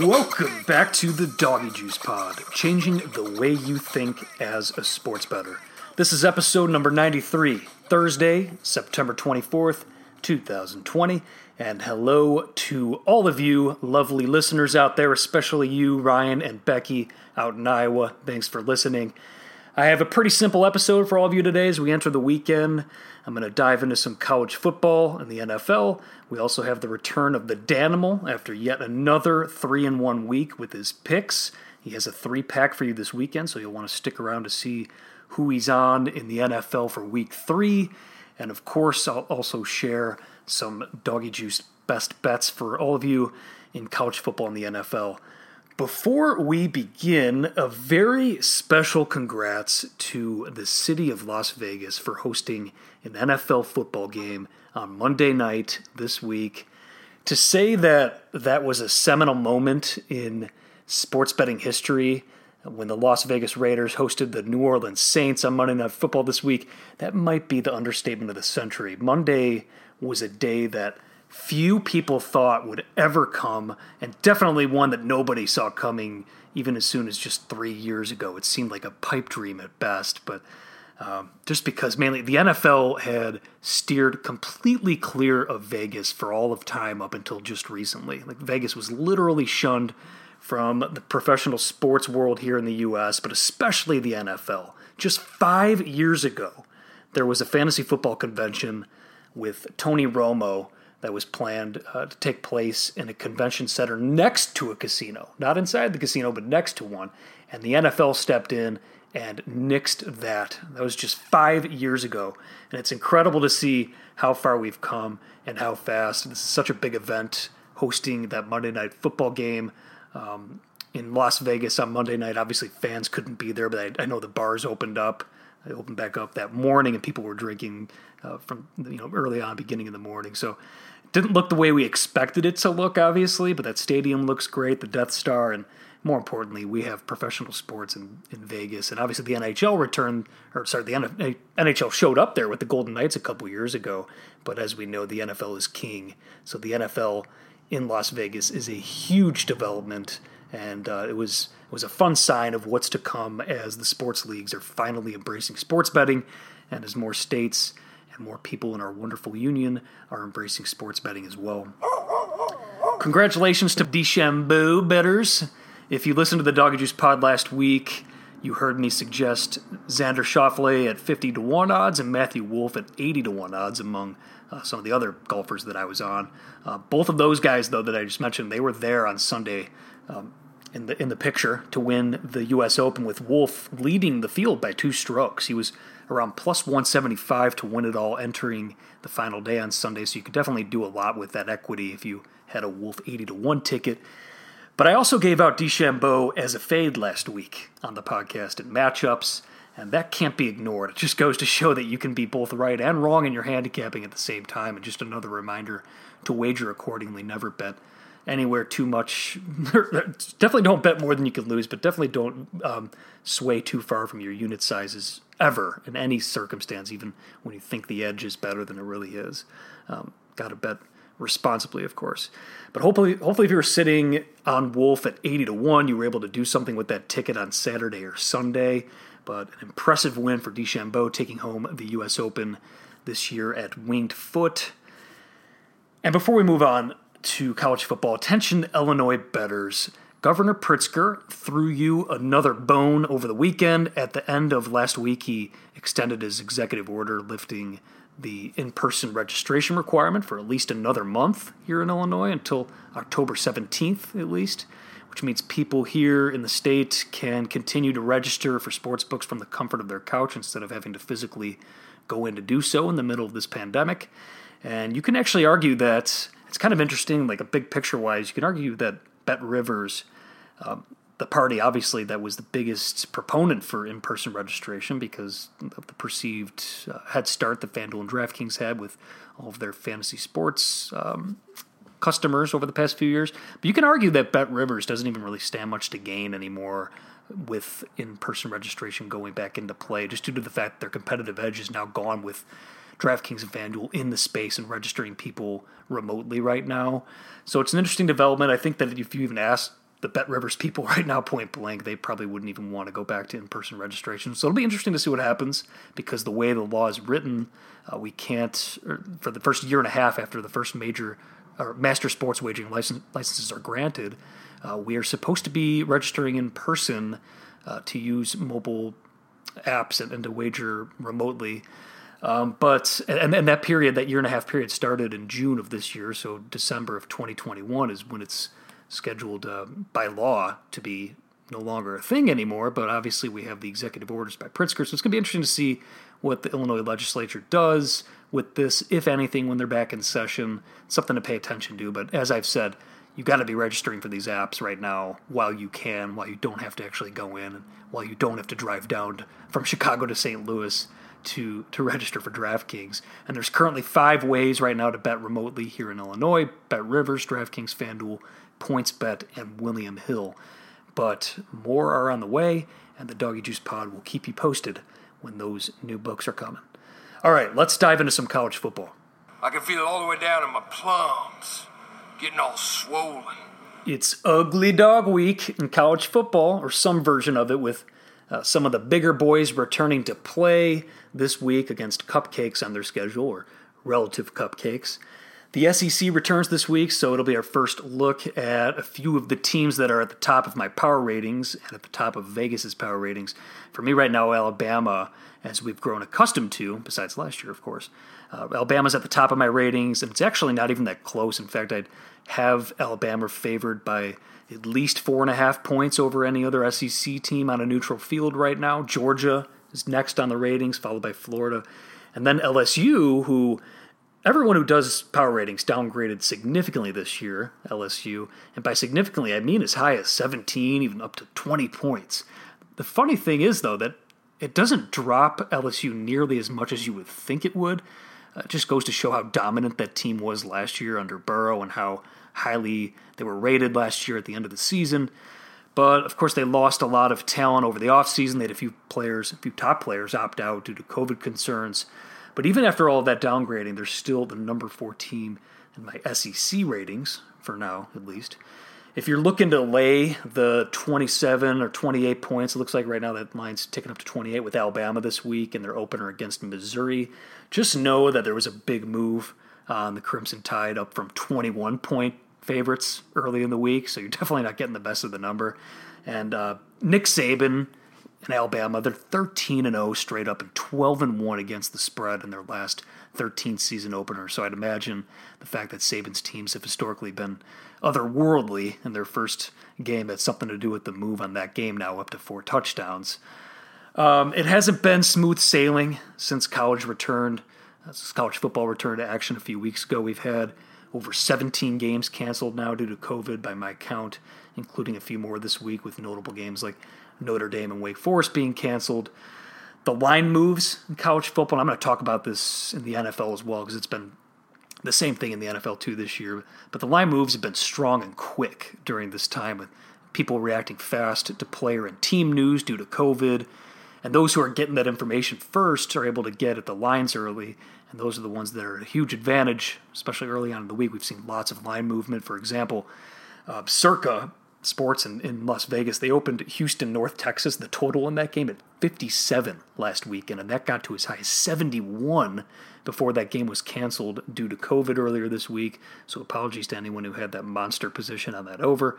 Welcome back to the Doggy Juice Pod, changing the way you think as a sports better. This is episode number 93, Thursday, September 24th, 2020. And hello to all of you lovely listeners out there, especially you, Ryan and Becky out in Iowa. Thanks for listening. I have a pretty simple episode for all of you today as we enter the weekend. I'm going to dive into some college football and the NFL. We also have the return of the Danimal after yet another 3 in 1 week with his picks. He has a three pack for you this weekend, so you'll want to stick around to see who he's on in the NFL for week three. And of course, I'll also share some doggy juice best bets for all of you in college football and the NFL. Before we begin, a very special congrats to the city of Las Vegas for hosting an NFL football game on Monday night this week. To say that that was a seminal moment in sports betting history when the Las Vegas Raiders hosted the New Orleans Saints on Monday Night Football this week, that might be the understatement of the century. Monday was a day that few people thought would ever come, and definitely one that nobody saw coming even as soon as just three years ago. It seemed like a pipe dream at best, but um, just because mainly the NFL had steered completely clear of Vegas for all of time up until just recently. Like Vegas was literally shunned from the professional sports world here in the US, but especially the NFL. Just five years ago, there was a fantasy football convention with Tony Romo that was planned uh, to take place in a convention center next to a casino, not inside the casino, but next to one. And the NFL stepped in and nixed that. That was just five years ago. And it's incredible to see how far we've come and how fast. This is such a big event, hosting that Monday night football game. Um, in Las Vegas on Monday night, obviously fans couldn't be there, but I, I know the bars opened up. They opened back up that morning, and people were drinking uh, from you know early on, beginning in the morning. So didn't look the way we expected it to look, obviously, but that stadium looks great, the Death Star, and more importantly, we have professional sports in, in Vegas, and obviously the NHL returned, or sorry, the NHL showed up there with the Golden Knights a couple years ago. But as we know, the NFL is king, so the NFL in Las Vegas is a huge development, and uh, it was it was a fun sign of what's to come as the sports leagues are finally embracing sports betting, and as more states and more people in our wonderful union are embracing sports betting as well. Congratulations to DeChambeau betters. If you listened to the Doggy Juice pod last week, you heard me suggest Xander Schauffele at 50 to 1 odds and Matthew Wolff at 80 to 1 odds among uh, some of the other golfers that I was on. Uh, both of those guys, though, that I just mentioned, they were there on Sunday um, in the in the picture to win the U.S. Open with Wolff leading the field by two strokes. He was around plus 175 to win it all entering the final day on Sunday, so you could definitely do a lot with that equity if you had a Wolff 80 to 1 ticket. But I also gave out DeChambeau as a fade last week on the podcast in matchups, and that can't be ignored. It just goes to show that you can be both right and wrong in your handicapping at the same time, and just another reminder to wager accordingly. Never bet anywhere too much. definitely don't bet more than you can lose, but definitely don't um, sway too far from your unit sizes ever in any circumstance, even when you think the edge is better than it really is. Um, Got to bet responsibly, of course. But hopefully, hopefully, if you were sitting on Wolff at eighty to one, you were able to do something with that ticket on Saturday or Sunday. But an impressive win for DeChambeau, taking home the U.S. Open this year at Winged Foot. And before we move on to college football, attention Illinois betters. Governor Pritzker threw you another bone over the weekend. At the end of last week, he extended his executive order lifting the in person registration requirement for at least another month here in Illinois until October 17th, at least, which means people here in the state can continue to register for sports books from the comfort of their couch instead of having to physically go in to do so in the middle of this pandemic. And you can actually argue that it's kind of interesting, like a big picture wise, you can argue that Bet Rivers, um, the party obviously that was the biggest proponent for in person registration because of the perceived uh, head start that FanDuel and DraftKings had with all of their fantasy sports um, customers over the past few years. But you can argue that Bet Rivers doesn't even really stand much to gain anymore with in person registration going back into play, just due to the fact their competitive edge is now gone with DraftKings and FanDuel in the space and registering people remotely right now. So it's an interesting development. I think that if you even ask the Bet Rivers people right now, point blank, they probably wouldn't even want to go back to in person registration. So it'll be interesting to see what happens because the way the law is written, uh, we can't, for the first year and a half after the first major or master sports wagering license, licenses are granted, uh, we are supposed to be registering in person uh, to use mobile apps and, and to wager remotely. Um, but and, and that period, that year and a half period, started in June of this year. So December of 2021 is when it's scheduled uh, by law to be no longer a thing anymore. But obviously, we have the executive orders by Pritzker, so it's going to be interesting to see what the Illinois legislature does with this, if anything, when they're back in session. Something to pay attention to. But as I've said, you got to be registering for these apps right now while you can, while you don't have to actually go in, and while you don't have to drive down from Chicago to St. Louis to to register for DraftKings. And there's currently five ways right now to bet remotely here in Illinois: Bet Rivers, DraftKings, FanDuel, PointsBet, and William Hill. But more are on the way, and the Doggy Juice Pod will keep you posted when those new books are coming. All right, let's dive into some college football. I can feel it all the way down in my plums, getting all swollen. It's Ugly Dog Week in college football, or some version of it, with uh, some of the bigger boys returning to play this week against cupcakes on their schedule, or relative cupcakes. The SEC returns this week, so it'll be our first look at a few of the teams that are at the top of my power ratings and at the top of Vegas's power ratings. For me right now, Alabama, as we've grown accustomed to, besides last year, of course, uh, Alabama's at the top of my ratings, and it's actually not even that close. In fact, I'd have Alabama favored by at least four and a half points over any other SEC team on a neutral field right now. Georgia is next on the ratings, followed by Florida. And then LSU, who everyone who does power ratings downgraded significantly this year, LSU. And by significantly, I mean as high as 17, even up to 20 points. The funny thing is, though, that it doesn't drop LSU nearly as much as you would think it would. Uh, it just goes to show how dominant that team was last year under Burrow and how highly they were rated last year at the end of the season. But of course, they lost a lot of talent over the offseason. They had a few players, a few top players opt out due to COVID concerns. But even after all of that downgrading, they're still the number four team in my SEC ratings, for now at least. If you're looking to lay the 27 or 28 points, it looks like right now that line's ticking up to 28 with Alabama this week and their opener against Missouri. Just know that there was a big move on the Crimson Tide up from 21 point favorites early in the week, so you're definitely not getting the best of the number. And uh, Nick Saban in Alabama, they're 13 and 0 straight up and 12 and 1 against the spread in their last 13 season opener. So I'd imagine the fact that Saban's teams have historically been otherworldly in their first game had something to do with the move on that game now up to four touchdowns. Um, it hasn't been smooth sailing since college returned, since college football returned to action a few weeks ago. We've had over 17 games canceled now due to COVID by my count, including a few more this week with notable games like Notre Dame and Wake Forest being canceled. The line moves in college football, I'm going to talk about this in the NFL as well because it's been the same thing in the NFL too this year. But the line moves have been strong and quick during this time with people reacting fast to player and team news due to COVID. And those who are getting that information first are able to get at the lines early and those are the ones that are a huge advantage, especially early on in the week. We've seen lots of line movement. For example, uh, Circa Sports in, in Las Vegas, they opened Houston, North Texas, the total in that game at 57 last weekend, and that got to as high as 71 before that game was canceled due to COVID earlier this week. So apologies to anyone who had that monster position on that over.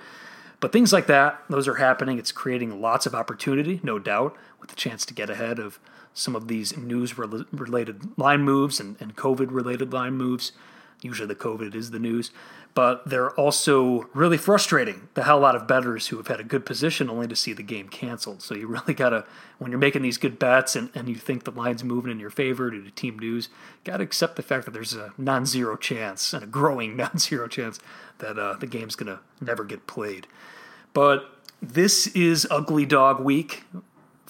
But things like that, those are happening. It's creating lots of opportunity, no doubt, with the chance to get ahead of some of these news related line moves and, and COVID related line moves. Usually the COVID is the news. But they're also really frustrating the hell out of bettors who have had a good position only to see the game canceled. So you really got to, when you're making these good bets and, and you think the line's moving in your favor due to team news, got to accept the fact that there's a non zero chance and a growing non zero chance that uh, the game's to never get played. But this is Ugly Dog Week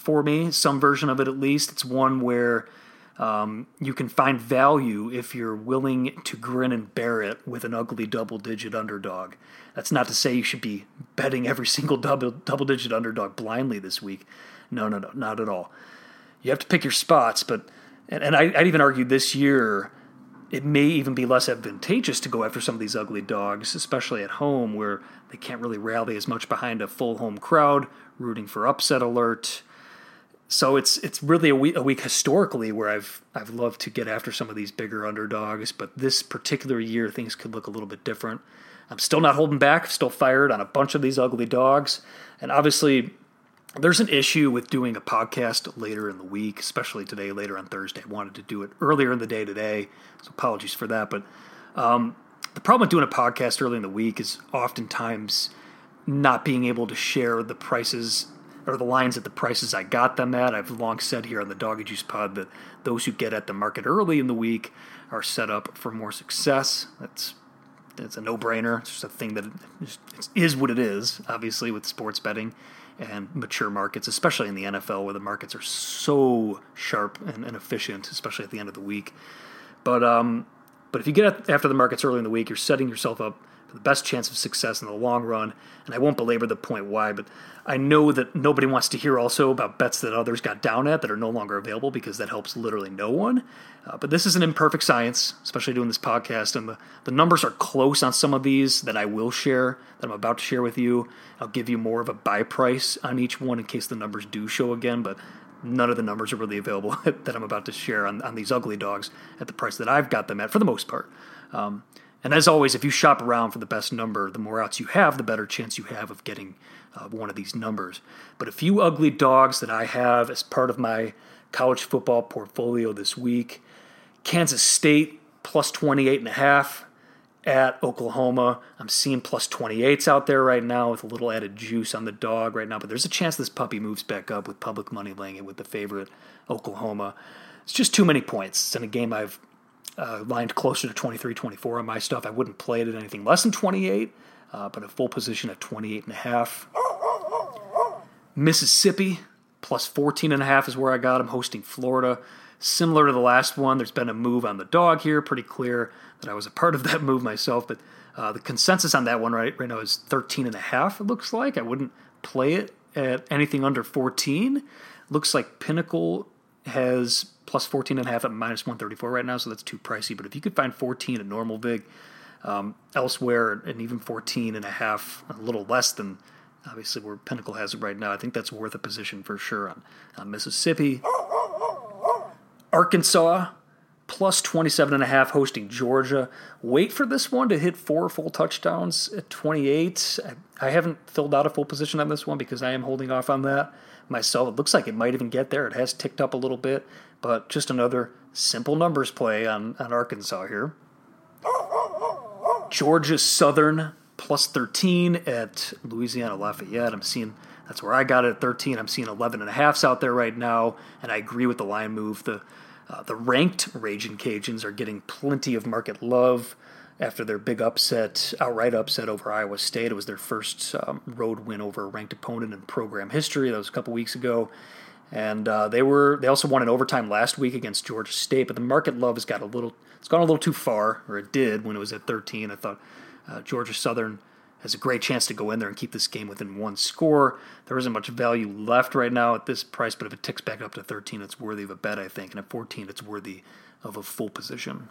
for me, some version of it at least. It's one where um, you can find value if you're willing to grin and bear it with an ugly double digit underdog. That's not to say you should be betting every single double double digit underdog blindly this week. No, no, no, not at all. You have to pick your spots, but and, and I, would even argue this year it may even be less advantageous to go after some of these ugly dogs, especially at home where they can't really rally as much behind a full home crowd, rooting for upset alert. So it's it's really a week, a week historically where I've I've loved to get after some of these bigger underdogs, but this particular year things could look a little bit different. I'm still not holding back, still fired on a bunch of these ugly dogs, and obviously there's an issue with doing a podcast later in the week, especially today, later on Thursday. I wanted to do it earlier in the day today, so apologies for that. But um, the problem with doing a podcast early in the week is oftentimes not being able to share the prices or the lines at the prices I got them at. I've long said here on the Doggy Juice Pod that those who get at the market early in the week are set up for more success. That's it's a no-brainer. It's just a thing that is what it is. Obviously, with sports betting and mature markets, especially in the NFL, where the markets are so sharp and, and efficient, especially at the end of the week. But um, but if you get after the markets early in the week, you're setting yourself up the best chance of success in the long run. And I won't belabor the point why, but I know that nobody wants to hear also about bets that others got down at that are no longer available because that helps literally no one. Uh, but this is an imperfect science, especially doing this podcast, and the, the numbers are close on some of these that I will share, that I'm about to share with you. I'll give you more of a buy price on each one in case the numbers do show again, but none of the numbers are really available that I'm about to share on, on these ugly dogs at the price that I've got them at for the most part. Um, and as always, if you shop around for the best number, the more outs you have, the better chance you have of getting uh, one of these numbers. But a few ugly dogs that I have as part of my college football portfolio this week Kansas State plus 28 and a half at Oklahoma. I'm seeing plus 28s out there right now with a little added juice on the dog right now, but there's a chance this puppy moves back up with public money laying it with the favorite Oklahoma. It's just too many points. It's in a game I've uh, lined closer to 23 24 on my stuff. I wouldn't play it at anything less than 28, uh, but a full position at 28 and a half. Mississippi plus 14 and a half is where I got. I'm hosting Florida. Similar to the last one, there's been a move on the dog here. Pretty clear that I was a part of that move myself, but uh, the consensus on that one right right now is 13 and a half. It looks like I wouldn't play it at anything under 14. Looks like Pinnacle has plus 14 and a half at minus 134 right now, so that's too pricey. But if you could find 14 at normal vig um, elsewhere, and even 14 and a half, a little less than obviously where Pinnacle has it right now, I think that's worth a position for sure on, on Mississippi. Arkansas plus 27 and a half hosting Georgia. Wait for this one to hit four full touchdowns at 28. I, I haven't filled out a full position on this one because I am holding off on that myself. It looks like it might even get there. It has ticked up a little bit, but just another simple numbers play on, on Arkansas here. Georgia Southern plus 13 at Louisiana Lafayette. I'm seeing that's where I got it at 13. I'm seeing 11 and a halfs out there right now, and I agree with the line move. The uh, the ranked Raging Cajuns are getting plenty of market love after their big upset, outright upset over Iowa State. It was their first um, road win over a ranked opponent in program history. That was a couple weeks ago, and uh, they were they also won in overtime last week against Georgia State. But the market love has got a little, it's gone a little too far, or it did when it was at 13. I thought uh, Georgia Southern has a great chance to go in there and keep this game within one score. There isn't much value left right now at this price, but if it ticks back up to 13, it's worthy of a bet, I think. And at 14, it's worthy of a full position.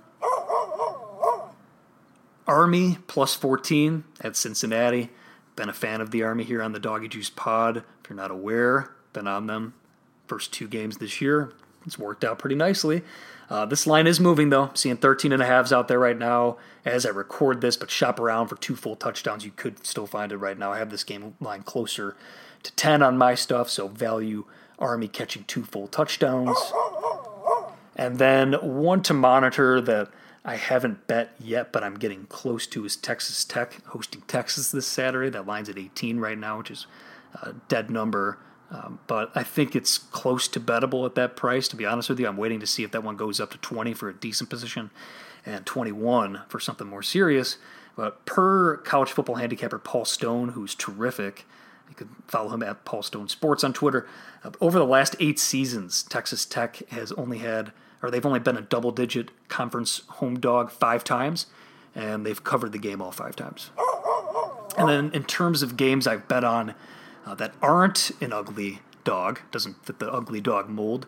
Army plus 14 at Cincinnati. Been a fan of the Army here on the Doggy Juice Pod. If you're not aware, been on them first two games this year. It's worked out pretty nicely. Uh, this line is moving though. Seeing 13 and a halves out there right now as I record this, but shop around for two full touchdowns. You could still find it right now. I have this game line closer to 10 on my stuff, so value Army catching two full touchdowns. And then one to monitor that I haven't bet yet, but I'm getting close to is Texas Tech hosting Texas this Saturday. That line's at 18 right now, which is a dead number. Um, but I think it's close to bettable at that price. To be honest with you, I'm waiting to see if that one goes up to 20 for a decent position and 21 for something more serious. But per college football handicapper Paul Stone, who's terrific, you can follow him at Paul Stone Sports on Twitter. Uh, over the last eight seasons, Texas Tech has only had, or they've only been a double digit conference home dog five times, and they've covered the game all five times. And then in terms of games I've bet on uh, that aren't an ugly dog, doesn't fit the ugly dog mold,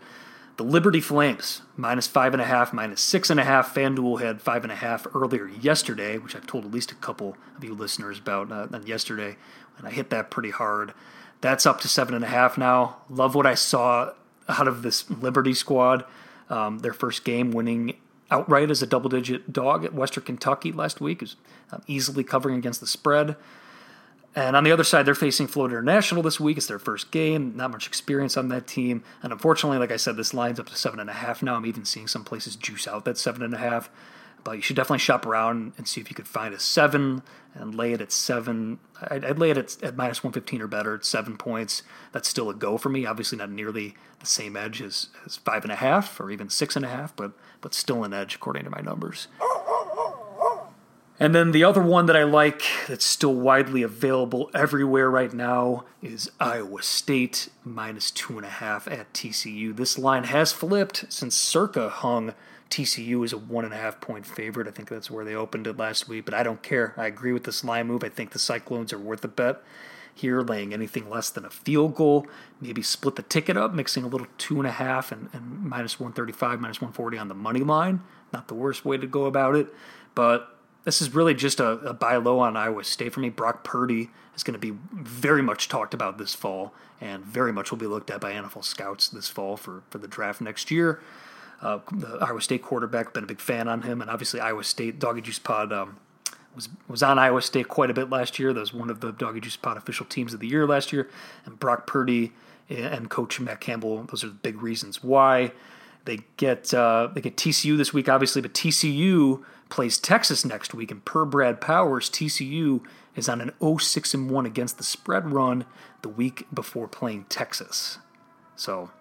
The Liberty Flames, minus five and a half, minus six and a half. FanDuel had five and a half earlier yesterday, which I've told at least a couple of you listeners about uh, yesterday, and I hit that pretty hard. That's up to seven and a half now. Love what I saw out of this Liberty squad. Um, their first game winning outright as a double digit dog at Western Kentucky last week, is um, easily covering against the spread. And on the other side, they're facing Florida International this week. It's their first game. Not much experience on that team. And unfortunately, like I said, this line's up to seven and a half now. I'm even seeing some places juice out that seven and a half. But you should definitely shop around and see if you could find a seven and lay it at seven. I'd, I'd lay it at, at minus 115 or better at seven points. That's still a go for me. Obviously, not nearly the same edge as, as five and a half or even six and a half, but, but still an edge according to my numbers. And then the other one that I like that's still widely available everywhere right now is Iowa State minus two and a half at TCU. This line has flipped since Circa hung TCU is a one and a half point favorite. I think that's where they opened it last week, but I don't care. I agree with this line move. I think the Cyclones are worth a bet here, laying anything less than a field goal. Maybe split the ticket up, mixing a little two and a half and, and minus 135, minus 140 on the money line. Not the worst way to go about it, but this is really just a, a buy low on Iowa State for me. Brock Purdy is going to be very much talked about this fall and very much will be looked at by NFL scouts this fall for, for the draft next year. Uh, the Iowa State quarterback, been a big fan on him, and obviously Iowa State Doggy Juice Pod um, was was on Iowa State quite a bit last year. That was one of the Doggy Juice Pod official teams of the year last year, and Brock Purdy and Coach Matt Campbell. Those are the big reasons why they get uh, they get TCU this week, obviously, but TCU plays Texas next week, and per Brad Powers, TCU is on an 0-6 and 1 against the spread run the week before playing Texas. So,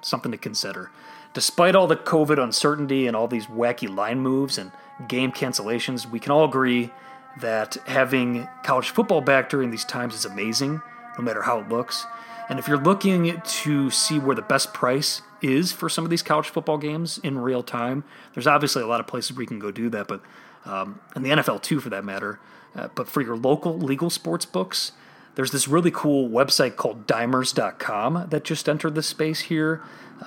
something to consider. Despite all the COVID uncertainty and all these wacky line moves and game cancellations, we can all agree that having college football back during these times is amazing, no matter how it looks. And if you're looking to see where the best price is for some of these college football games in real time. There's obviously a lot of places where you can go do that, but um, and the NFL too, for that matter. Uh, but for your local legal sports books, there's this really cool website called Dimers.com that just entered the space here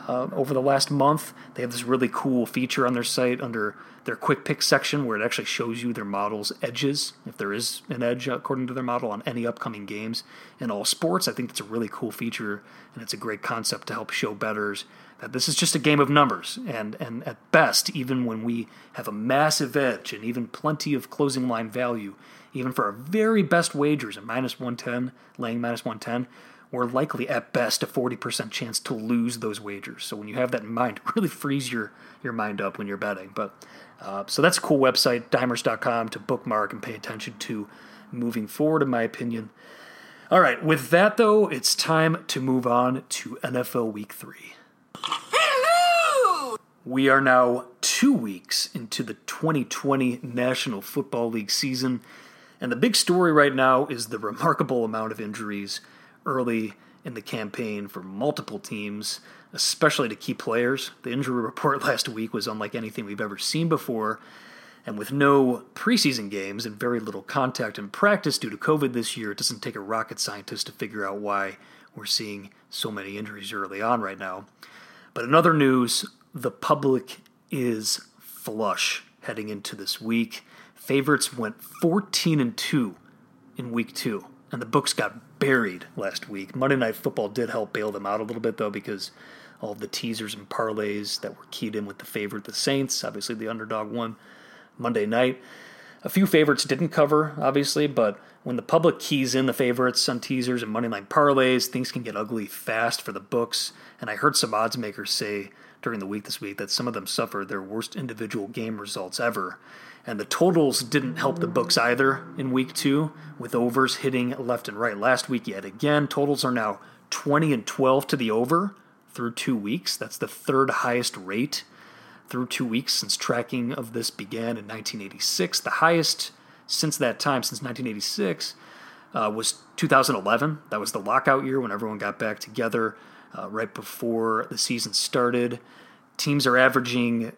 uh, over the last month. They have this really cool feature on their site under their quick pick section where it actually shows you their model's edges, if there is an edge according to their model on any upcoming games in all sports. I think it's a really cool feature and it's a great concept to help show betters that this is just a game of numbers. And, and at best, even when we have a massive edge and even plenty of closing line value, even for our very best wagers at minus 110, laying minus 110, we're likely at best a 40% chance to lose those wagers. So when you have that in mind, really frees your, your mind up when you're betting. But uh, so that's a cool website, dimers.com, to bookmark and pay attention to moving forward, in my opinion. All right, with that though, it's time to move on to NFL Week 3. Hello! We are now two weeks into the 2020 National Football League season, and the big story right now is the remarkable amount of injuries early in the campaign for multiple teams, especially to key players. The injury report last week was unlike anything we've ever seen before. And with no preseason games and very little contact and practice due to COVID this year, it doesn't take a rocket scientist to figure out why we're seeing so many injuries early on right now. But in other news, the public is flush heading into this week. Favorites went 14 and 2 in week 2, and the books got buried last week. Monday Night Football did help bail them out a little bit though because all the teasers and parlays that were keyed in with the favorite the Saints, obviously the underdog won Monday night. A few favorites didn't cover, obviously, but when the public keys in the favorites on teasers and moneyline parlays, things can get ugly fast for the books. And I heard some odds makers say during the week this week that some of them suffered their worst individual game results ever. And the totals didn't help the books either in week two, with overs hitting left and right. Last week, yet again, totals are now 20 and 12 to the over through two weeks. That's the third highest rate through two weeks since tracking of this began in 1986. The highest since that time, since 1986, uh, was 2011. That was the lockout year when everyone got back together uh, right before the season started. Teams are averaging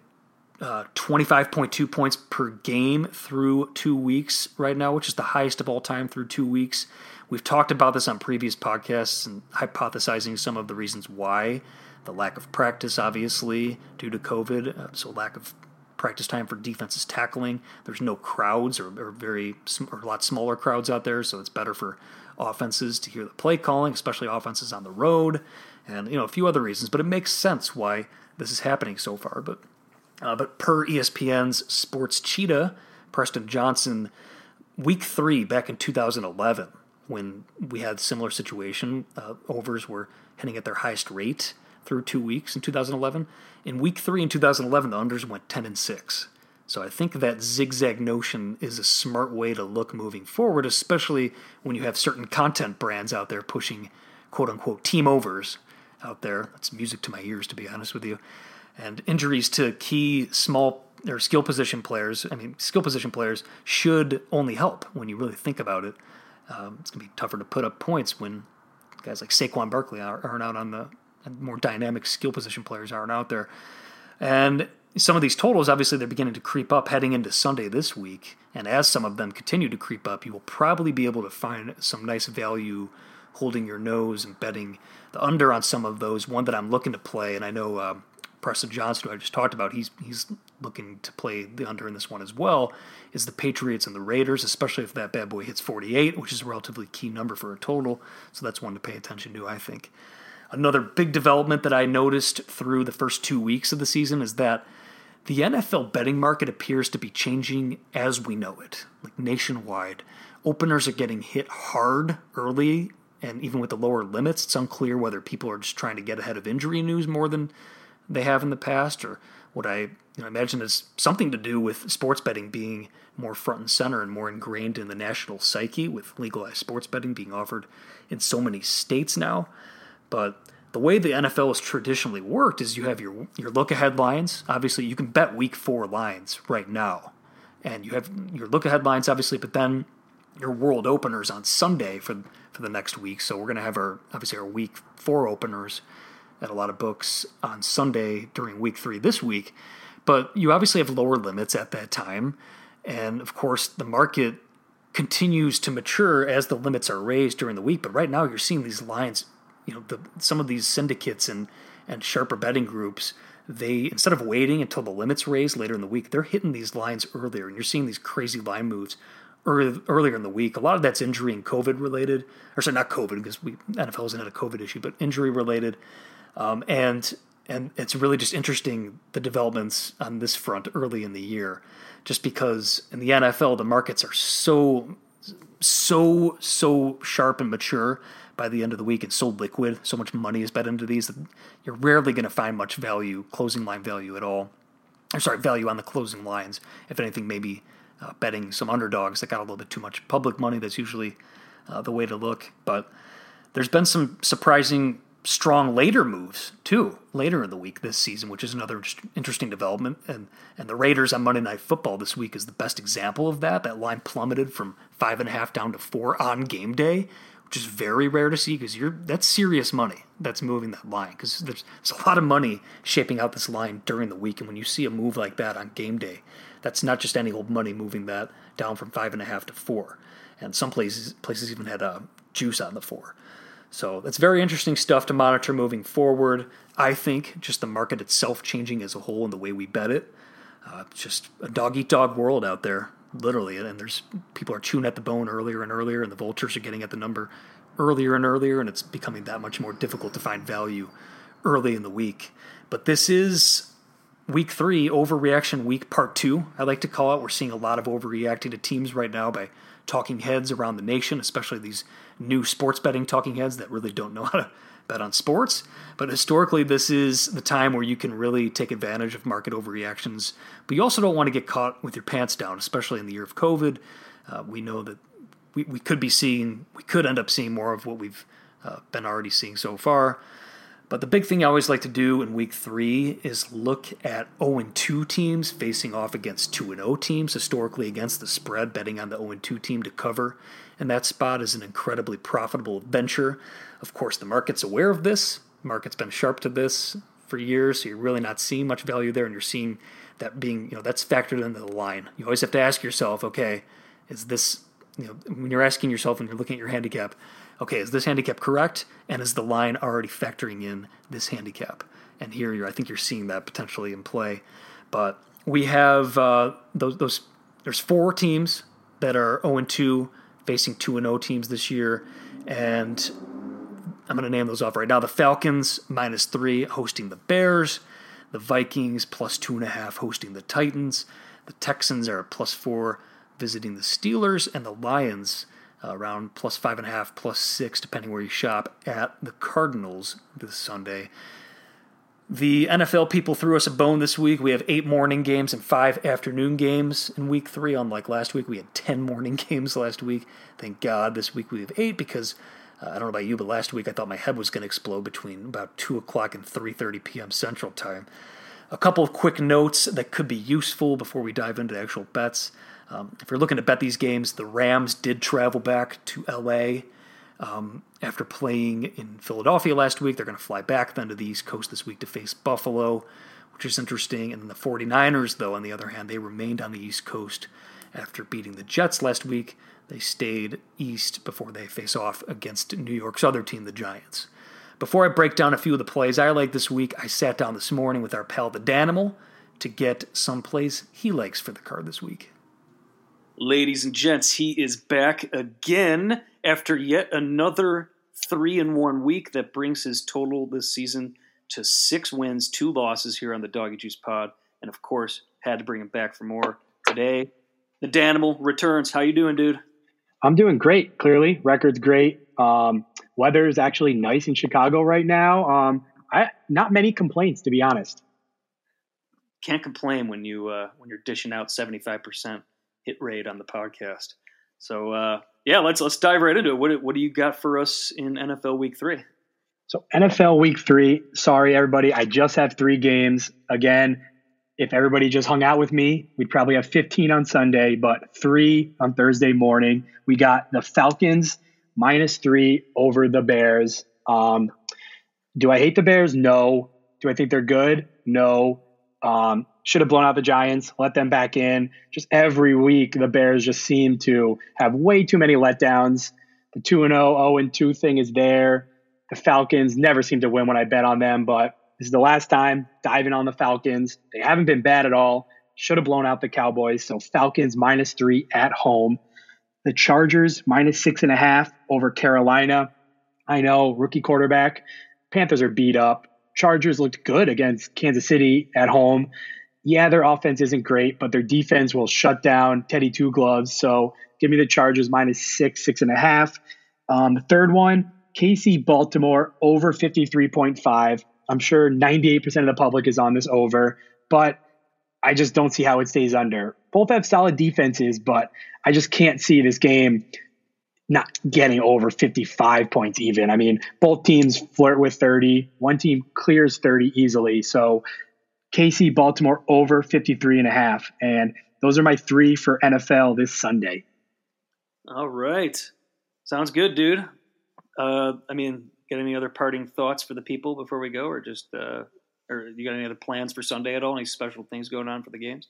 uh, 25.2 points per game through two weeks right now, which is the highest of all time through two weeks. We've talked about this on previous podcasts and hypothesizing some of the reasons why. The lack of practice, obviously, due to COVID, uh, so lack of practice time for defenses tackling. There's no crowds or, or very or a lot smaller crowds out there, so it's better for offenses to hear the play calling, especially offenses on the road, and you know a few other reasons. But it makes sense why this is happening so far. But uh, but per ESPN's Sports Cheetah, Preston Johnson, week three back in 2011, when we had similar situation, uh, overs were hitting at their highest rate through two weeks in 2011. In week three in 2011, the unders went 10 and six. So I think that zigzag notion is a smart way to look moving forward, especially when you have certain content brands out there pushing quote unquote team overs out there. That's music to my ears, to be honest with you and injuries to key small or skill position players. I mean, skill position players should only help when you really think about it. Um, it's going to be tougher to put up points when guys like Saquon Barkley aren't out on the more dynamic skill position players aren't out there. And some of these totals, obviously, they're beginning to creep up heading into Sunday this week. And as some of them continue to creep up, you will probably be able to find some nice value holding your nose and betting the under on some of those. One that I'm looking to play, and I know um, Preston Johnson, who I just talked about, he's he's looking to play the under in this one as well. Is the Patriots and the Raiders, especially if that bad boy hits 48, which is a relatively key number for a total. So that's one to pay attention to, I think. Another big development that I noticed through the first two weeks of the season is that the NFL betting market appears to be changing as we know it, like nationwide. Openers are getting hit hard early, and even with the lower limits, it's unclear whether people are just trying to get ahead of injury news more than they have in the past, or what I you know, imagine is something to do with sports betting being more front and center and more ingrained in the national psyche, with legalized sports betting being offered in so many states now. But the way the NFL has traditionally worked is you have your your look ahead lines. Obviously, you can bet week four lines right now, and you have your look ahead lines, obviously, but then your world openers on Sunday for for the next week. So we're going to have our obviously our week four openers at a lot of books on Sunday during week three this week. But you obviously have lower limits at that time. And of course, the market continues to mature as the limits are raised during the week. But right now, you're seeing these lines, you know, the, some of these syndicates and, and sharper betting groups, they, instead of waiting until the limits raise later in the week, they're hitting these lines earlier. And you're seeing these crazy line moves early, earlier in the week. A lot of that's injury and COVID related, or sorry, not COVID because we NFL isn't had a COVID issue, but injury related. Um, and and it's really just interesting the developments on this front early in the year, just because in the NFL the markets are so so so sharp and mature by the end of the week and so liquid, so much money is bet into these that you're rarely going to find much value, closing line value at all. Or sorry, value on the closing lines. If anything, maybe uh, betting some underdogs that got a little bit too much public money. That's usually uh, the way to look. But there's been some surprising strong later moves too later in the week this season, which is another interesting development. And and the Raiders on Monday Night Football this week is the best example of that. That line plummeted from five and a half down to four on game day, which is very rare to see because you're that's serious money that's moving that line because there's, there's a lot of money shaping out this line during the week, and when you see a move like that on game day, that's not just any old money moving that down from five and a half to four. And some places places even had a uh, juice on the four. So that's very interesting stuff to monitor moving forward. I think just the market itself changing as a whole and the way we bet it. Uh, just a dog eat dog world out there, literally. And there's people are chewing at the bone earlier and earlier, and the vultures are getting at the number earlier and earlier, and it's becoming that much more difficult to find value early in the week. But this is week three, overreaction week part two, I like to call it. We're seeing a lot of overreacting to teams right now by talking heads around the nation, especially these new sports betting talking heads that really don't know how to bet on sports. But historically, this is the time where you can really take advantage of market overreactions. But you also don't want to get caught with your pants down, especially in the year of COVID. Uh, we know that we, we could be seeing, we could end up seeing more of what we've uh, been already seeing so far. But the big thing I always like to do in week three is look at 0 2 teams facing off against 2 0 teams, historically against the spread, betting on the 0 2 team to cover. And that spot is an incredibly profitable venture. Of course, the market's aware of this. The market's been sharp to this for years, so you're really not seeing much value there, and you're seeing that being, you know, that's factored into the line. You always have to ask yourself, okay, is this, you know, when you're asking yourself when you're looking at your handicap, okay, is this handicap correct, and is the line already factoring in this handicap? And here, you're, I think you're seeing that potentially in play. But we have uh, those, those. There's four teams that are 0 2 facing 2 0 teams this year, and I'm going to name those off right now. The Falcons minus three hosting the Bears. The Vikings plus two and a half hosting the Titans. The Texans are plus four visiting the Steelers, and the Lions uh, around plus five and a half, plus six, depending where you shop, at the Cardinals this Sunday. The NFL people threw us a bone this week. We have eight morning games and five afternoon games in week three, unlike last week. We had 10 morning games last week. Thank God this week we have eight because uh, I don't know about you, but last week I thought my head was going to explode between about 2 o'clock and 3.30 p.m. Central Time. A couple of quick notes that could be useful before we dive into the actual bets. Um, if you're looking to bet these games, the Rams did travel back to L.A., um, after playing in Philadelphia last week, they're going to fly back then to the East Coast this week to face Buffalo, which is interesting. And the 49ers, though, on the other hand, they remained on the East Coast after beating the Jets last week. They stayed east before they face off against New York's other team, the Giants. Before I break down a few of the plays I like this week, I sat down this morning with our pal, the Danimal, to get some plays he likes for the card this week. Ladies and gents, he is back again after yet another three in one week that brings his total this season to six wins, two losses here on the Doggy Juice Pod, and of course had to bring him back for more today. The Danimal returns. How you doing, dude? I'm doing great. Clearly, record's great. Um, weather is actually nice in Chicago right now. Um, I not many complaints to be honest. Can't complain when you uh, when you're dishing out 75 percent hit rate on the podcast. So uh, yeah, let's let's dive right into it. What what do you got for us in NFL Week Three? So NFL Week Three. Sorry, everybody. I just have three games. Again, if everybody just hung out with me, we'd probably have 15 on Sunday, but three on Thursday morning. We got the Falcons minus three over the Bears. Um, do I hate the Bears? No. Do I think they're good? No. Um, should have blown out the Giants, let them back in. Just every week, the Bears just seem to have way too many letdowns. The 2 0, 0 2 thing is there. The Falcons never seem to win when I bet on them, but this is the last time diving on the Falcons. They haven't been bad at all. Should have blown out the Cowboys. So Falcons minus three at home. The Chargers minus six and a half over Carolina. I know, rookie quarterback. Panthers are beat up. Chargers looked good against Kansas City at home. Yeah, their offense isn't great, but their defense will shut down Teddy Two Gloves. So give me the Chargers minus six, six and a half. Um, the third one, KC Baltimore over 53.5. I'm sure 98% of the public is on this over, but I just don't see how it stays under. Both have solid defenses, but I just can't see this game not getting over 55 points even. I mean, both teams flirt with 30. One team clears 30 easily. So KC Baltimore over 53 and a half. And those are my three for NFL this Sunday. All right. Sounds good, dude. Uh, I mean, got any other parting thoughts for the people before we go, or just, uh, or you got any other plans for Sunday at all? Any special things going on for the games?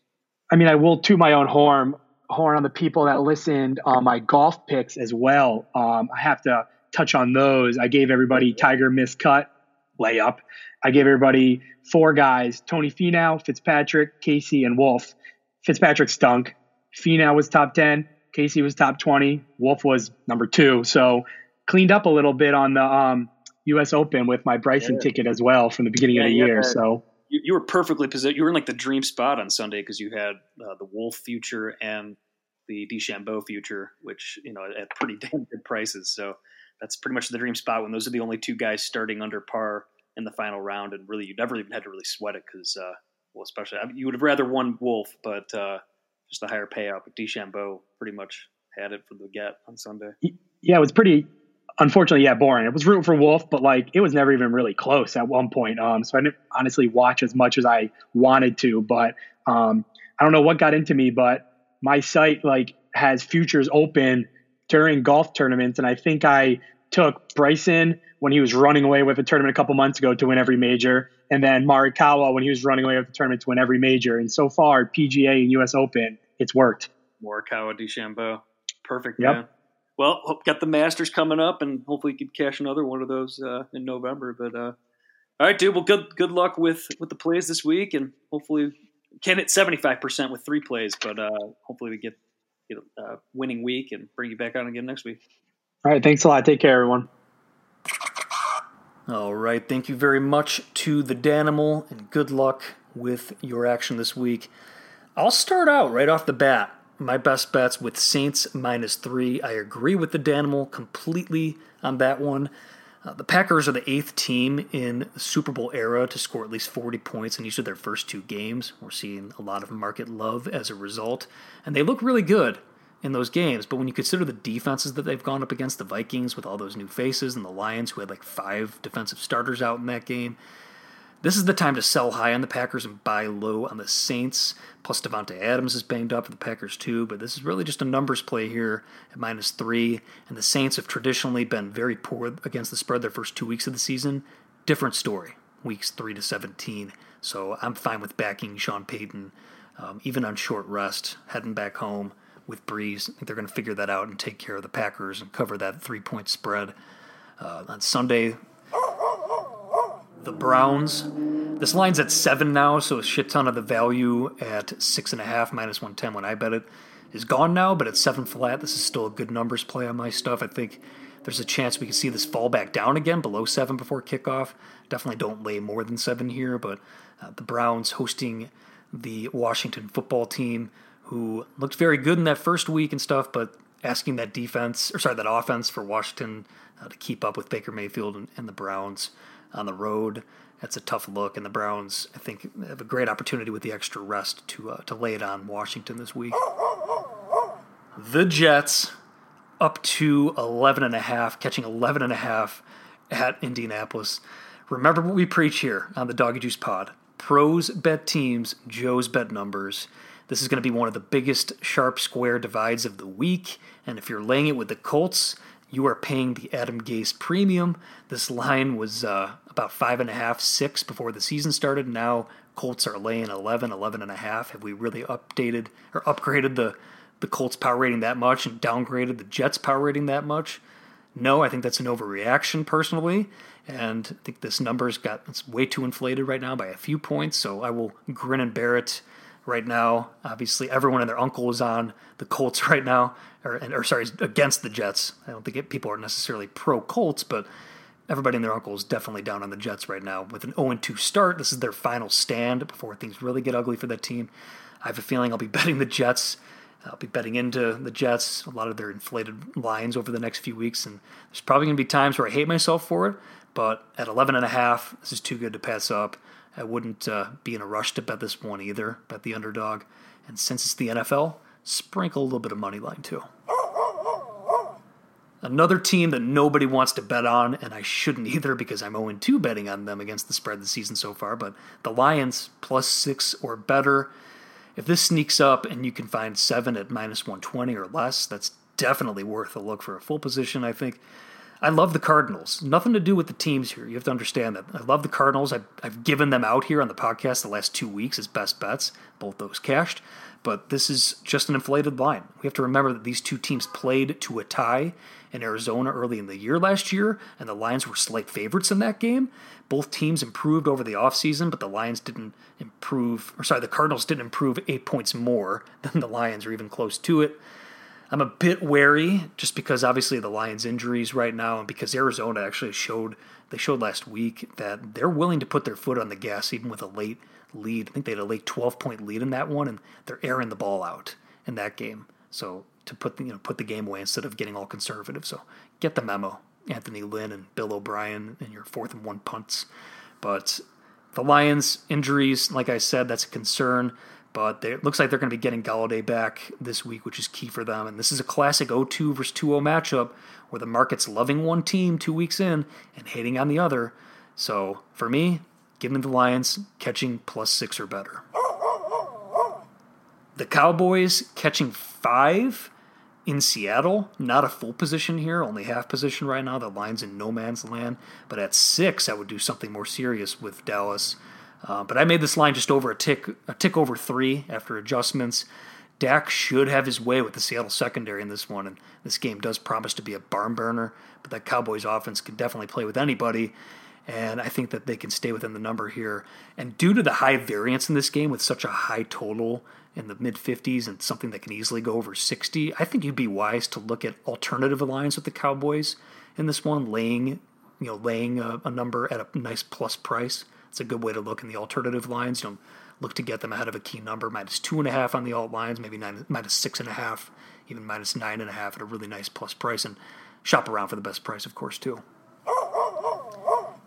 I mean, I will toot my own horn horn on the people that listened on my golf picks as well. Um, I have to touch on those. I gave everybody Tiger miscut layup. I gave everybody four guys: Tony Finau, Fitzpatrick, Casey, and Wolff. Fitzpatrick stunk. Finau was top ten. Casey was top twenty. Wolff was number two. So cleaned up a little bit on the um, U.S. Open with my Bryson yeah. ticket as well from the beginning yeah, of the year. so you, you were perfectly positioned. You were in like the dream spot on Sunday because you had uh, the Wolff future and the DeChambeau future, which you know at pretty damn good prices. So that's pretty much the dream spot when those are the only two guys starting under par in the final round, and really you never even had to really sweat it because, uh, well, especially I mean, you would have rather won Wolff, but uh, just the higher payout. But DeChambeau pretty much had it for the get on Sunday. Yeah, it was pretty unfortunately, yeah, boring. It was rooting for Wolff, but like it was never even really close at one point. Um, so I didn't honestly watch as much as I wanted to. But um, I don't know what got into me, but my site like has futures open during golf tournaments, and I think I took Bryson when he was running away with the tournament a couple months ago to win every major, and then Morikawa when he was running away with the tournament to win every major. And so far, PGA and U.S. Open, it's worked. Morikawa, DeChambeau, perfect. Yep. Man. Well, got the Masters coming up, and hopefully, you can cash another one of those uh, in November. But uh, all right, dude. Well, good good luck with with the plays this week, and hopefully, can hit seventy five percent with three plays. But uh, hopefully, we get get a uh, winning week and bring you back on again next week. All right, thanks a lot. Take care, everyone. All right. Thank you very much to the Danimal, and good luck with your action this week. I'll start out right off the bat. My best bets with Saints minus three. I agree with the Danimal completely on that one. Uh, the Packers are the eighth team in the Super Bowl era to score at least 40 points in each of their first two games. We're seeing a lot of market love as a result, and they look really good in those games. But when you consider the defenses that they've gone up against, the Vikings with all those new faces, and the Lions who had like five defensive starters out in that game, this is the time to sell high on the Packers and buy low on the Saints. Plus, Davante Adams is banged up for the Packers too, but this is really just a numbers play here at minus three. And the Saints have traditionally been very poor against the spread their first two weeks of the season. Different story, weeks three to 17. So I'm fine with backing Sean Payton, um, even on short rest, heading back home with Brees. I think they're going to figure that out and take care of the Packers and cover that three point spread. Uh, on Sunday, the Browns. This line's at seven now, so a shit ton of the value at six and a half minus one ten when I bet it is gone now. But at seven flat, this is still a good numbers play on my stuff. I think there's a chance we can see this fall back down again below seven before kickoff. Definitely don't lay more than seven here, but uh, the Browns hosting the Washington football team, who looked very good in that first week and stuff, but asking that defense or sorry that offense for Washington uh, to keep up with Baker Mayfield and, and the Browns on the road. That's a tough look, and the Browns, I think, have a great opportunity with the extra rest to uh, to lay it on Washington this week. The Jets up to 11 and a half, catching 11 and a half at Indianapolis. Remember what we preach here on the Doggy Juice Pod. Pros bet teams, Joe's bet numbers. This is going to be one of the biggest sharp square divides of the week, and if you're laying it with the Colts, you are paying the Adam Gase premium. This line was uh, about five and a half, six before the season started. Now Colts are laying 11, 11 and a half. Have we really updated or upgraded the the Colts power rating that much and downgraded the Jets power rating that much? No, I think that's an overreaction personally, and I think this number's got it's way too inflated right now by a few points. So I will grin and bear it right now. Obviously, everyone and their uncle is on the Colts right now, or, or sorry, against the Jets. I don't think it, people are necessarily pro Colts, but everybody and their uncle is definitely down on the Jets right now. With an 0 2 start, this is their final stand before things really get ugly for that team. I have a feeling I'll be betting the Jets. I'll be betting into the Jets, a lot of their inflated lines over the next few weeks, and there's probably going to be times where I hate myself for it. But at 11 and a half, this is too good to pass up. I wouldn't uh, be in a rush to bet this one either. Bet the underdog, and since it's the NFL, sprinkle a little bit of money line too. Another team that nobody wants to bet on, and I shouldn't either because I'm 0 2 betting on them against the spread this season so far, but the Lions plus six or better. If this sneaks up and you can find seven at minus 120 or less, that's definitely worth a look for a full position, I think. I love the Cardinals. Nothing to do with the teams here. You have to understand that. I love the Cardinals. I've, I've given them out here on the podcast the last two weeks as best bets, both those cashed. But this is just an inflated line. We have to remember that these two teams played to a tie in Arizona early in the year last year, and the Lions were slight favorites in that game. Both teams improved over the offseason, but the Lions didn't improve, or sorry, the Cardinals didn't improve eight points more than the Lions, or even close to it. I'm a bit wary just because obviously the Lions' injuries right now, and because Arizona actually showed they showed last week that they're willing to put their foot on the gas even with a late lead. I think they had a late 12 point lead in that one, and they're airing the ball out in that game. So to put the, you know put the game away instead of getting all conservative. So get the memo, Anthony Lynn and Bill O'Brien and your fourth and one punts. But the Lions injuries, like I said, that's a concern. But it looks like they're going to be getting Golladay back this week, which is key for them. And this is a classic 0-2 versus 2-0 matchup where the market's loving one team two weeks in and hating on the other. So for me, give the Lions catching plus six or better. The Cowboys catching five in Seattle. Not a full position here, only half position right now. The line's in no man's land. But at six, I would do something more serious with Dallas. Uh, but I made this line just over a tick, a tick over three after adjustments. Dak should have his way with the Seattle secondary in this one, and this game does promise to be a barn burner. But that Cowboys offense can definitely play with anybody, and I think that they can stay within the number here. And due to the high variance in this game, with such a high total in the mid 50s and something that can easily go over 60, I think you'd be wise to look at alternative lines with the Cowboys in this one, laying you know laying a, a number at a nice plus price. It's a good way to look in the alternative lines. You know look to get them ahead of a key number, minus two and a half on the alt lines, maybe nine, minus six and a half, even minus nine and a half at a really nice plus price, and shop around for the best price, of course, too.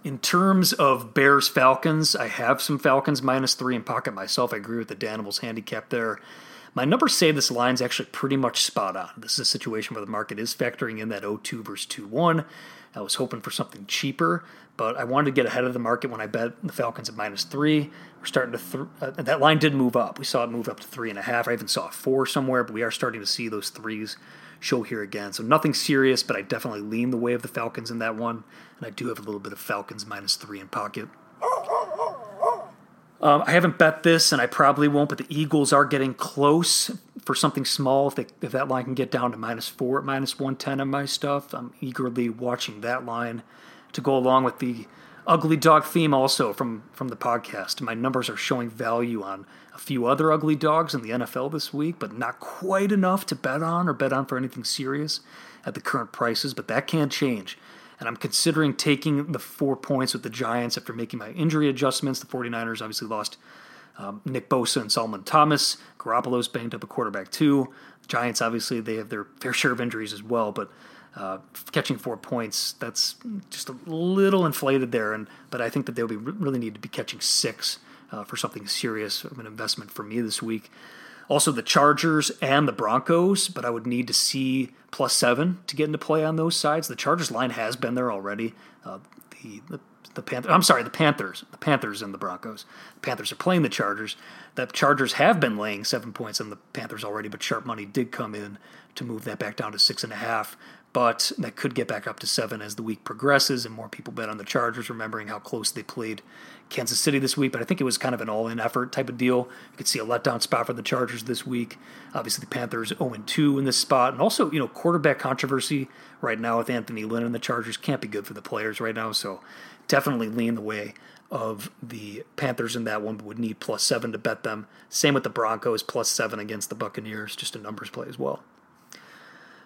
In terms of Bears Falcons, I have some Falcons minus three in pocket myself. I agree with the Danimals handicap there. My numbers say this line's actually pretty much spot on. This is a situation where the market is factoring in that 0-2 versus 2-1. I was hoping for something cheaper, but I wanted to get ahead of the market when I bet the Falcons at minus three. We're starting to th- uh, that line did move up. We saw it move up to three and a half. I even saw four somewhere, but we are starting to see those threes show here again. So nothing serious, but I definitely lean the way of the Falcons in that one, and I do have a little bit of Falcons minus three in pocket. Um, I haven't bet this, and I probably won't. But the Eagles are getting close for something small. If, they, if that line can get down to minus four minus one ten on my stuff, I'm eagerly watching that line to go along with the ugly dog theme also from from the podcast. My numbers are showing value on a few other ugly dogs in the NFL this week, but not quite enough to bet on or bet on for anything serious at the current prices. But that can change and I'm considering taking the four points with the Giants after making my injury adjustments. The 49ers obviously lost um, Nick Bosa and Solomon Thomas. Garoppolo's banged up a quarterback too. The Giants obviously they have their fair share of injuries as well, but uh, catching four points that's just a little inflated there. And but I think that they'll be really need to be catching six uh, for something serious of an investment for me this week. Also, the Chargers and the Broncos, but I would need to see plus seven to get into play on those sides. The Chargers line has been there already. Uh, the, the the Panthers. I'm sorry, the Panthers. The Panthers and the Broncos. The Panthers are playing the Chargers. The Chargers have been laying seven points on the Panthers already, but sharp money did come in to move that back down to six and a half but that could get back up to seven as the week progresses and more people bet on the Chargers, remembering how close they played Kansas City this week. But I think it was kind of an all in effort type of deal. You could see a letdown spot for the Chargers this week. Obviously, the Panthers 0 2 in this spot. And also, you know, quarterback controversy right now with Anthony Lynn and the Chargers can't be good for the players right now. So definitely lean the way of the Panthers in that one, but would need plus seven to bet them. Same with the Broncos, plus seven against the Buccaneers, just a numbers play as well.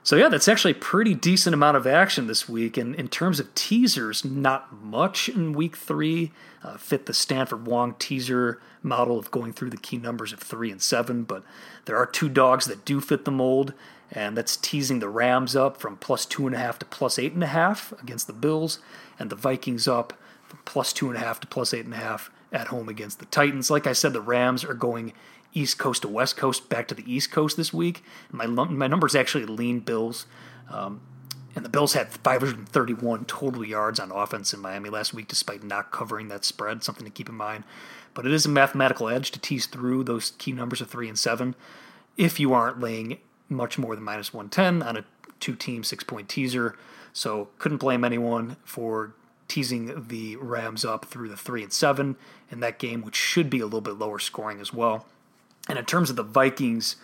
So yeah, that's actually a pretty decent amount of action this week. And in terms of teasers, not much in week three. Uh, fit the Stanford Wong teaser model of going through the key numbers of three and seven, but there are two dogs that do fit the mold, and that's teasing the Rams up from plus two and a half to plus eight and a half against the Bills, and the Vikings up from plus two and a half to plus eight and a half at home against the Titans. Like I said, the Rams are going East Coast to West Coast, back to the East Coast this week. My my numbers actually lean Bills, um, and the Bills had 531 total yards on offense in Miami last week, despite not covering that spread. Something to keep in mind. But it is a mathematical edge to tease through those key numbers of three and seven, if you aren't laying much more than minus 110 on a two-team six-point teaser. So couldn't blame anyone for teasing the Rams up through the three and seven in that game, which should be a little bit lower scoring as well. And in terms of the Vikings,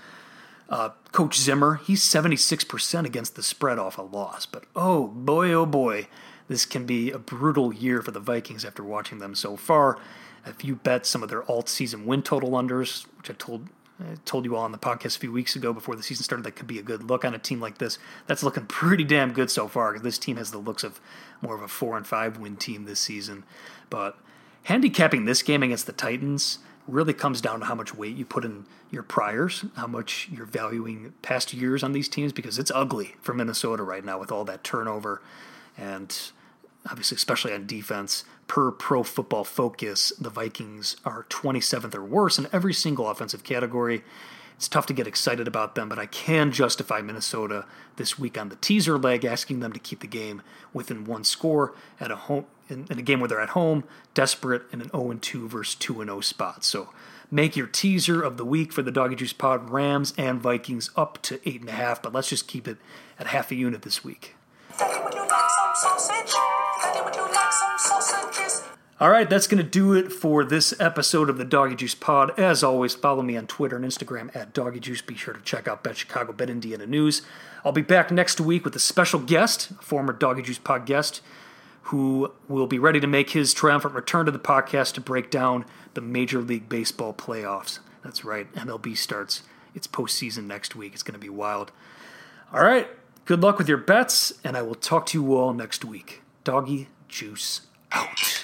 uh, Coach Zimmer, he's 76% against the spread off a loss. But oh boy, oh boy, this can be a brutal year for the Vikings after watching them so far. If you bet some of their alt season win total unders, which I told I told you all on the podcast a few weeks ago before the season started, that could be a good look on a team like this. That's looking pretty damn good so far this team has the looks of more of a four and five win team this season. But handicapping this game against the Titans, really comes down to how much weight you put in your priors, how much you're valuing past years on these teams, because it's ugly for Minnesota right now with all that turnover. And obviously, especially on defense, per pro football focus, the Vikings are 27th or worse in every single offensive category. It's tough to get excited about them, but I can justify Minnesota this week on the teaser leg, asking them to keep the game within one score at a home in, in a game where they're at home, desperate in an 0 2 versus 2 0 spot. So make your teaser of the week for the Doggy Juice Pod Rams and Vikings up to eight and a half, but let's just keep it at half a unit this week. All right, that's going to do it for this episode of the Doggy Juice Pod. As always, follow me on Twitter and Instagram at Doggy Juice. Be sure to check out Bet Chicago, Bet Indiana News. I'll be back next week with a special guest, a former Doggy Juice Pod guest, who will be ready to make his triumphant return to the podcast to break down the Major League Baseball playoffs. That's right, MLB starts its postseason next week. It's going to be wild. All right, good luck with your bets, and I will talk to you all next week. Doggy Juice out.